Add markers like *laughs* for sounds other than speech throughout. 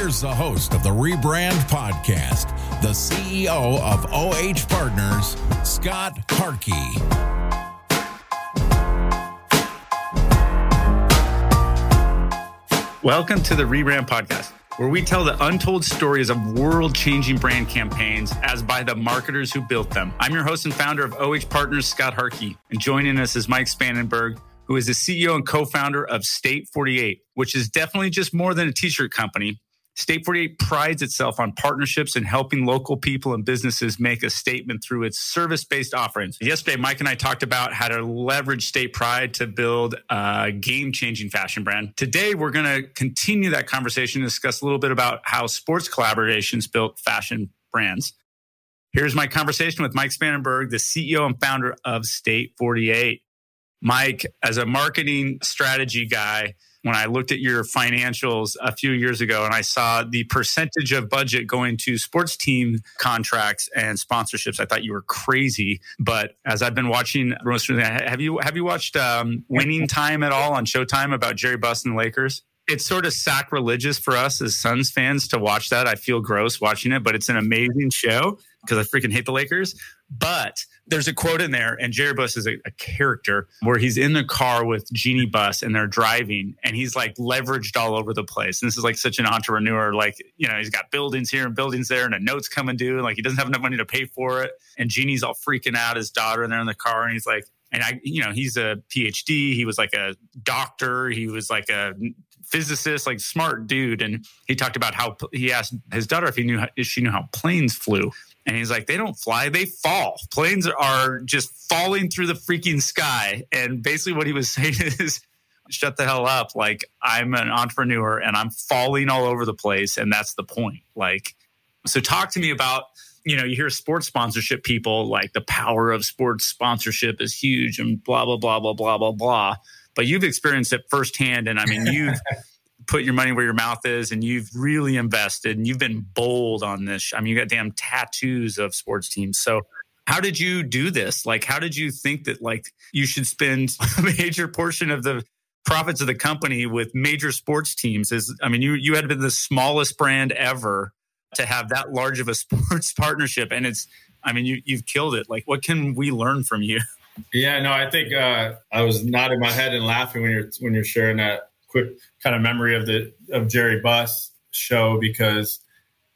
Here's the host of the Rebrand Podcast, the CEO of OH Partners, Scott Harkey. Welcome to the Rebrand Podcast, where we tell the untold stories of world changing brand campaigns as by the marketers who built them. I'm your host and founder of OH Partners, Scott Harkey, and joining us is Mike Spangenberg, who is the CEO and co founder of State 48, which is definitely just more than a t shirt company. State 48 prides itself on partnerships and helping local people and businesses make a statement through its service based offerings. Yesterday, Mike and I talked about how to leverage state pride to build a game changing fashion brand. Today, we're going to continue that conversation and discuss a little bit about how sports collaborations built fashion brands. Here's my conversation with Mike Spangenberg, the CEO and founder of State 48. Mike, as a marketing strategy guy, when I looked at your financials a few years ago and I saw the percentage of budget going to sports team contracts and sponsorships, I thought you were crazy. But as I've been watching have you have you watched um, Winning Time at all on Showtime about Jerry Buss and the Lakers? It's sort of sacrilegious for us as Suns fans to watch that. I feel gross watching it, but it's an amazing show because I freaking hate the Lakers. But there's a quote in there, and Jerry Buss is a, a, character where he's in the car with Jeanie Buss and they're driving, and he's like leveraged all over the place. And this is like such an entrepreneur, like you know, he's got buildings here and buildings there, and a note's coming due, and like he doesn't have enough money to pay for it. And Jeanie's all freaking out, his daughter, and they're in the car, and he's like, and I, you know, he's a PhD, he was like a doctor, he was like a physicist, like smart dude, and he talked about how he asked his daughter if he knew if she knew how planes flew and he's like, they don't fly, they fall. Planes are just falling through the freaking sky. And basically, what he was *laughs* saying is, shut the hell up. Like, I'm an entrepreneur and I'm falling all over the place. And that's the point. Like, so talk to me about, you know, you hear sports sponsorship people like the power of sports sponsorship is huge and blah, blah, blah, blah, blah, blah, blah. But you've experienced it firsthand. And I mean, you've, *laughs* put your money where your mouth is and you've really invested and you've been bold on this. I mean, you got damn tattoos of sports teams. So how did you do this? Like, how did you think that like you should spend *laughs* a major portion of the profits of the company with major sports teams? Is I mean, you you had been the smallest brand ever to have that large of a *laughs* sports partnership, and it's I mean, you you've killed it. Like, what can we learn from you? Yeah, no, I think uh, I was nodding my head and laughing when you're when you're sharing that quick kind of memory of the of Jerry Buss show because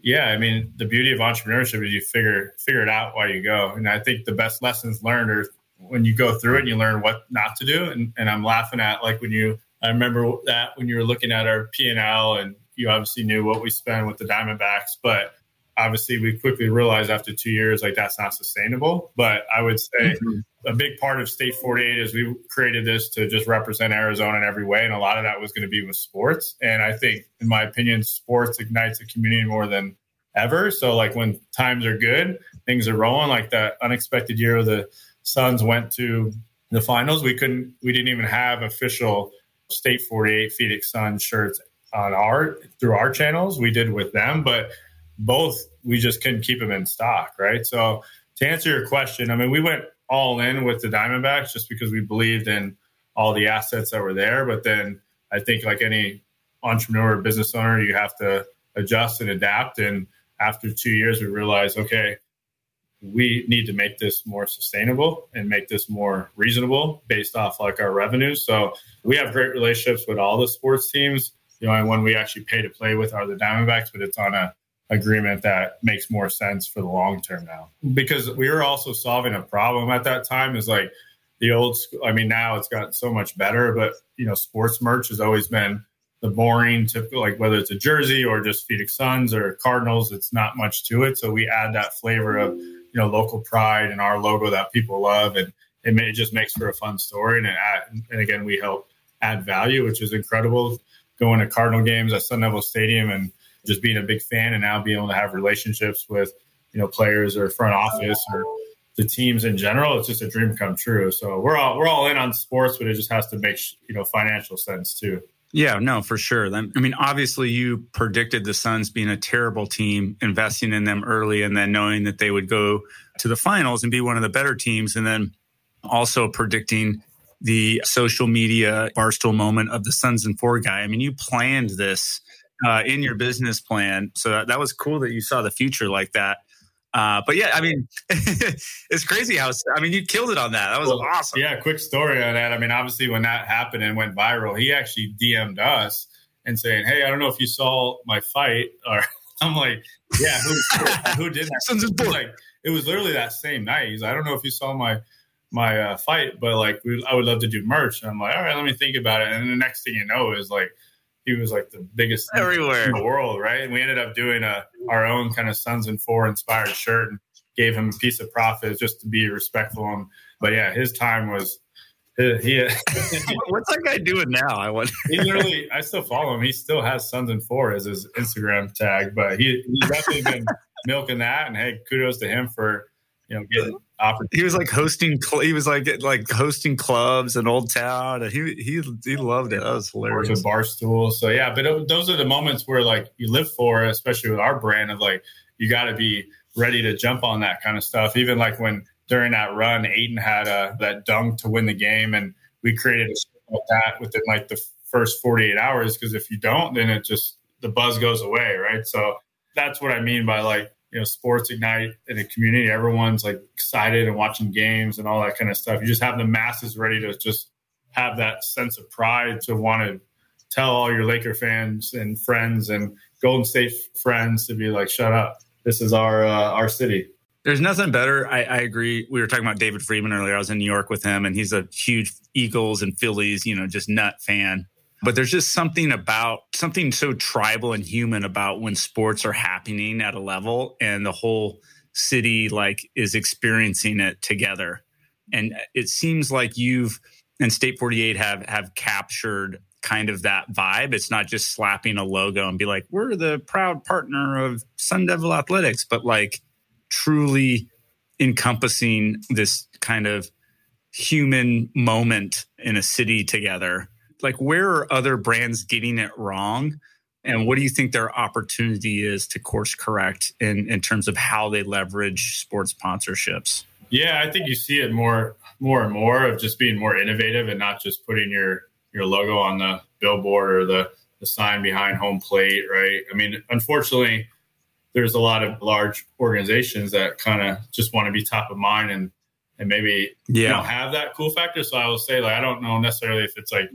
yeah, I mean the beauty of entrepreneurship is you figure figure it out while you go. And I think the best lessons learned are when you go through it and you learn what not to do. And, and I'm laughing at like when you I remember that when you were looking at our P and L and you obviously knew what we spent with the Diamondbacks, but obviously we quickly realized after two years like that's not sustainable. But I would say mm-hmm a big part of State 48 is we created this to just represent Arizona in every way. And a lot of that was going to be with sports. And I think, in my opinion, sports ignites a community more than ever. So, like when times are good, things are rolling. Like that unexpected year the Suns went to the finals, we couldn't, we didn't even have official State 48 Phoenix Sun shirts on our through our channels. We did with them, but both we just couldn't keep them in stock, right? So, to answer your question, I mean, we went all in with the Diamondbacks just because we believed in all the assets that were there. But then I think, like any entrepreneur or business owner, you have to adjust and adapt. And after two years, we realized, okay, we need to make this more sustainable and make this more reasonable based off like our revenues. So we have great relationships with all the sports teams. The only one we actually pay to play with are the Diamondbacks, but it's on a agreement that makes more sense for the long term now. Because we were also solving a problem at that time is like the old school. I mean, now it's gotten so much better, but you know, sports merch has always been the boring to like whether it's a jersey or just Phoenix Suns or Cardinals, it's not much to it. So we add that flavor of, you know, local pride and our logo that people love. And it, it just makes for a fun story. And, add, and again, we help add value, which is incredible. Going to Cardinal games at Sun Devil Stadium and just being a big fan and now being able to have relationships with, you know, players or front office or the teams in general, it's just a dream come true. So we're all we're all in on sports, but it just has to make you know financial sense too. Yeah, no, for sure. I mean, obviously, you predicted the Suns being a terrible team, investing in them early, and then knowing that they would go to the finals and be one of the better teams, and then also predicting the social media barstool moment of the Suns and Four guy. I mean, you planned this uh, in your business plan, so that, that was cool that you saw the future like that. Uh, but yeah, I mean, *laughs* it's crazy how I mean you killed it on that. That was well, awesome. Yeah, quick story on that. I mean, obviously when that happened and went viral, he actually DM'd us and saying, "Hey, I don't know if you saw my fight." *laughs* Or I'm like, "Yeah, who, who did that?" like it was literally that same night. He's, "I don't know if you saw my." my uh, fight, but like we, I would love to do merch. And I'm like, all right, let me think about it. And the next thing you know is like he was like the biggest everywhere in the world, right? And we ended up doing a our own kind of Suns and Four inspired shirt and gave him a piece of profit just to be respectful. And but yeah, his time was. He, he *laughs* *laughs* what's that guy doing now? I wonder. he literally, I still follow him. He still has Suns and Four as his Instagram tag, but he, he's definitely been *laughs* milking that. And hey, kudos to him for you know getting he was like hosting. He was like like hosting clubs in Old Town, and he he he loved it. That was hilarious. With Barstool, so yeah. But those are the moments where like you live for, especially with our brand of like you got to be ready to jump on that kind of stuff. Even like when during that run, Ayton had a, uh, that dunk to win the game, and we created a like that within like the first 48 hours. Because if you don't, then it just the buzz goes away, right? So that's what I mean by like you know sports ignite in a community everyone's like excited and watching games and all that kind of stuff you just have the masses ready to just have that sense of pride to want to tell all your laker fans and friends and golden state friends to be like shut up this is our uh, our city there's nothing better. I, I, agree. We were talking about David Friedman earlier. I was in New York with him, and he's a huge Eagles and Phillies, you know, just nut fan. But there's just something about something so tribal and human about when sports are happening at a level and the whole city like is experiencing it together. And it seems like you've and State 48 have have captured kind of that vibe. It's not just slapping a logo and be like, we're the proud partner of Sun Devil Athletics, but like truly encompassing this kind of human moment in a city together like where are other brands getting it wrong? And what do you think their opportunity is to course correct in, in terms of how they leverage sports sponsorships? Yeah i think you see it more more and more of just being more innovative and not just putting your your logo on the billboard or the the sign behind home plate right? I mean unfortunately there's a lot of large organizations that kind of just want to be top of mind and and maybe yeah. you know have that cool factor. So I will say like I don't know necessarily if it's like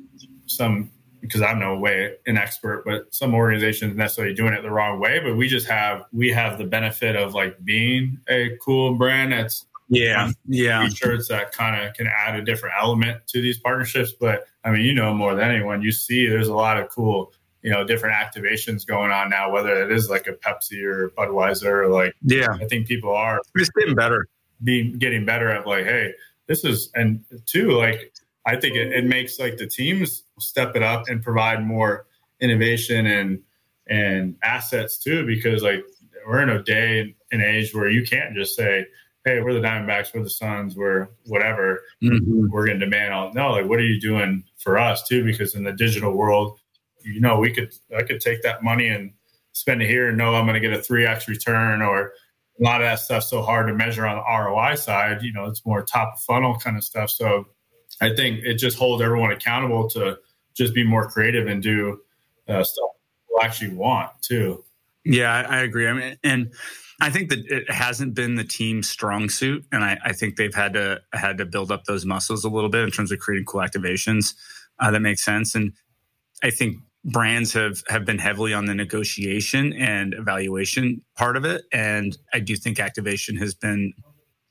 some because I'm no way an expert, but some organizations necessarily doing it the wrong way. But we just have we have the benefit of like being a cool brand that's yeah yeah shirts that kind of can add a different element to these partnerships. But I mean, you know more than anyone, you see there's a lot of cool you know different activations going on now, whether it is like a Pepsi or Budweiser, or like yeah, I think people are it's getting better being getting better at like, hey, this is and two, like I think it, it makes like the teams step it up and provide more innovation and and assets too, because like we're in a day and age where you can't just say, hey, we're the Diamondbacks, we're the Suns, we're whatever, mm-hmm. we're going to demand all. No, like, what are you doing for us too? Because in the digital world, you know, we could, I could take that money and spend it here and know I'm going to get a 3x return or a lot of that stuff's so hard to measure on the ROI side. You know, it's more top of funnel kind of stuff. So I think it just holds everyone accountable to just be more creative and do uh, stuff people actually want too. Yeah, I, agree. I mean, and I think that it hasn't been the team's strong suit, and I, I, think they've had to had to build up those muscles a little bit in terms of creating cool activations uh, that make sense. And I think brands have have been heavily on the negotiation and evaluation part of it and i do think activation has been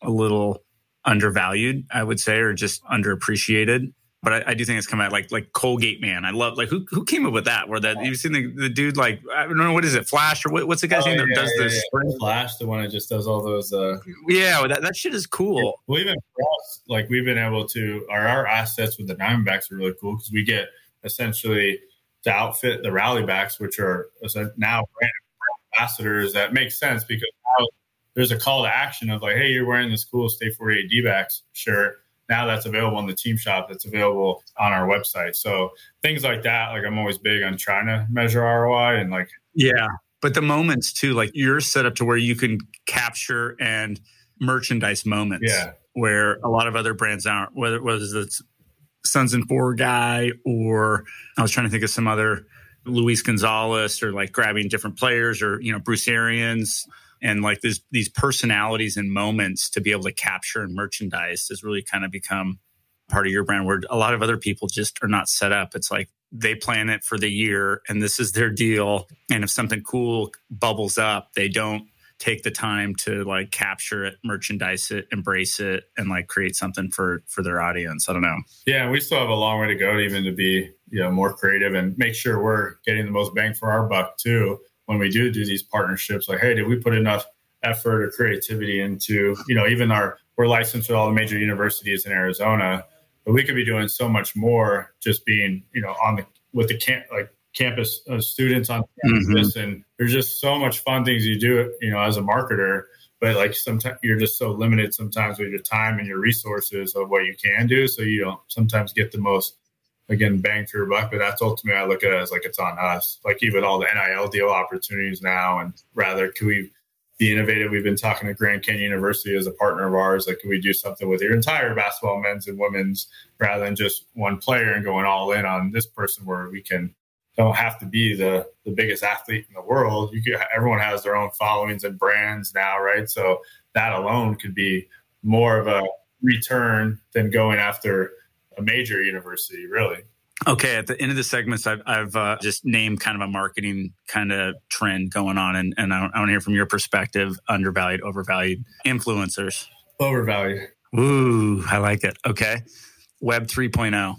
a little undervalued i would say or just underappreciated but I, I, do think it's come out like like Colgate Man. I love like who who came up with that? Where that you've seen the, the dude like I don't know what is it Flash or what, what's the guy's oh, name that does yeah, this? Yeah. Flash, the one that just does all those. uh Yeah, that, that shit is cool. Well, even for us, like we've been able to our our assets with the Diamondbacks are really cool because we get essentially to outfit the rally backs, which are now brand ambassadors. That makes sense because now there's a call to action of like, hey, you're wearing this cool State 48 D backs shirt. Now that's available in the team shop. That's available on our website. So things like that, like I'm always big on trying to measure ROI and like yeah. But the moments too, like you're set up to where you can capture and merchandise moments. Yeah. Where a lot of other brands aren't, whether whether it's Suns and Four guy, or I was trying to think of some other Luis Gonzalez, or like grabbing different players, or you know Bruce Arians, and like these these personalities and moments to be able to capture and merchandise has really kind of become part of your brand. Where a lot of other people just are not set up. It's like they plan it for the year, and this is their deal. And if something cool bubbles up, they don't take the time to like capture it, merchandise it, embrace it, and like create something for for their audience. I don't know. Yeah, we still have a long way to go, to even to be you know more creative and make sure we're getting the most bang for our buck too. When we do do these partnerships, like, hey, did we put enough effort or creativity into you know even our we're licensed with all the major universities in Arizona, but we could be doing so much more just being you know on the with the camp like campus uh, students on campus, mm-hmm. and there's just so much fun things you do, you know, as a marketer. But like sometimes you're just so limited sometimes with your time and your resources of what you can do, so you don't sometimes get the most again bang for your buck. But that's ultimately I look at it as like it's on us. Like even all the NIL deal opportunities now, and rather can we be innovative? We've been talking to Grand Canyon University as a partner of ours. Like, can we do something with your entire basketball, men's and women's, rather than just one player and going all in on this person, where we can don't have to be the the biggest athlete in the world. You could everyone has their own followings and brands now, right? So that alone could be more of a return than going after a major university, really. Okay, at the end of the segments, I've, I've uh, just named kind of a marketing kind of trend going on, and, and I, want to hear from your perspective: undervalued, overvalued, influencers. Overvalued. Ooh, I like it. Okay, Web 3.0.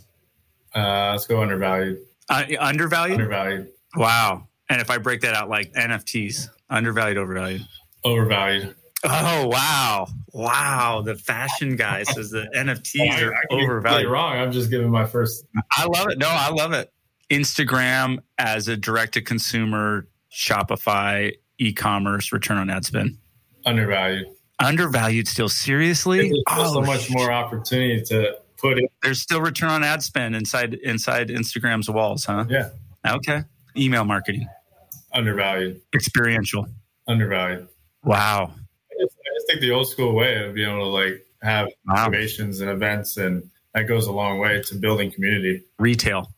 Uh, let's go undervalued. Uh, undervalued? Undervalued. Wow. And if I break that out like NFTs, undervalued, overvalued? Overvalued. Oh wow, wow! The fashion guy says the *laughs* NFTs are I, I overvalued. Wrong. I'm just giving my first. I love it. No, I love it. Instagram as a direct to consumer Shopify e-commerce return on ad spend. Undervalued. Undervalued still. Seriously? Oh, so much more opportunity to put it. There's still return on ad spend inside inside Instagram's walls, huh? Yeah. Okay. Email marketing. Undervalued. Experiential. Undervalued. Wow. I just, I just think the old school way of being able to like have wow. activations and events and that goes a long way to building community. Retail.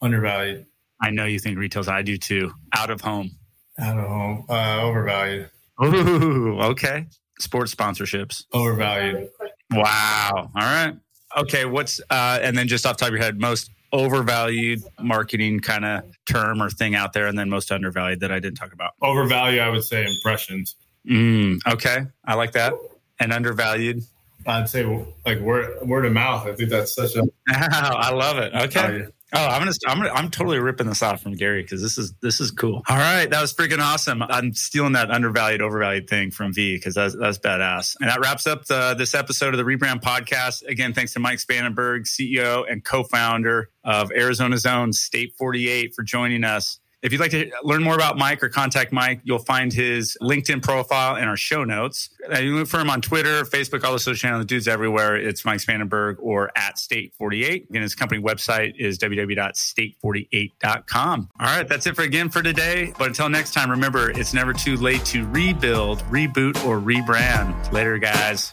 Undervalued. I know you think retail's I do too. Out of home. Out of home. Uh, overvalued. Ooh, okay. Sports sponsorships. Overvalued. Wow. All right. Okay, what's uh, and then just off the top of your head, most overvalued marketing kind of term or thing out there, and then most undervalued that I didn't talk about. Overvalued, I would say impressions. Mm, okay, I like that. And undervalued, I'd say like word word of mouth. I think that's such a. *laughs* I love it. Okay. Oh, I'm gonna, I'm gonna, I'm totally ripping this off from Gary because this is this is cool. All right, that was freaking awesome. I'm stealing that undervalued, overvalued thing from Vee because that's that's badass. And that wraps up the, this episode of the Rebrand Podcast. Again, thanks to Mike Spangenberg, CEO and co-founder of Arizona Zone State 48, for joining us. If you'd like to learn more about Mike or contact Mike, you'll find his LinkedIn profile in our show notes. Uh, you look for him on Twitter, Facebook, all the social channels. The dude's everywhere. It's Mike Spangenberg or at State48. Again, his company website is www.state48.com. All right, that's it for again for today. But until next time, remember, it's never too late to rebuild, reboot, or rebrand. Later, guys.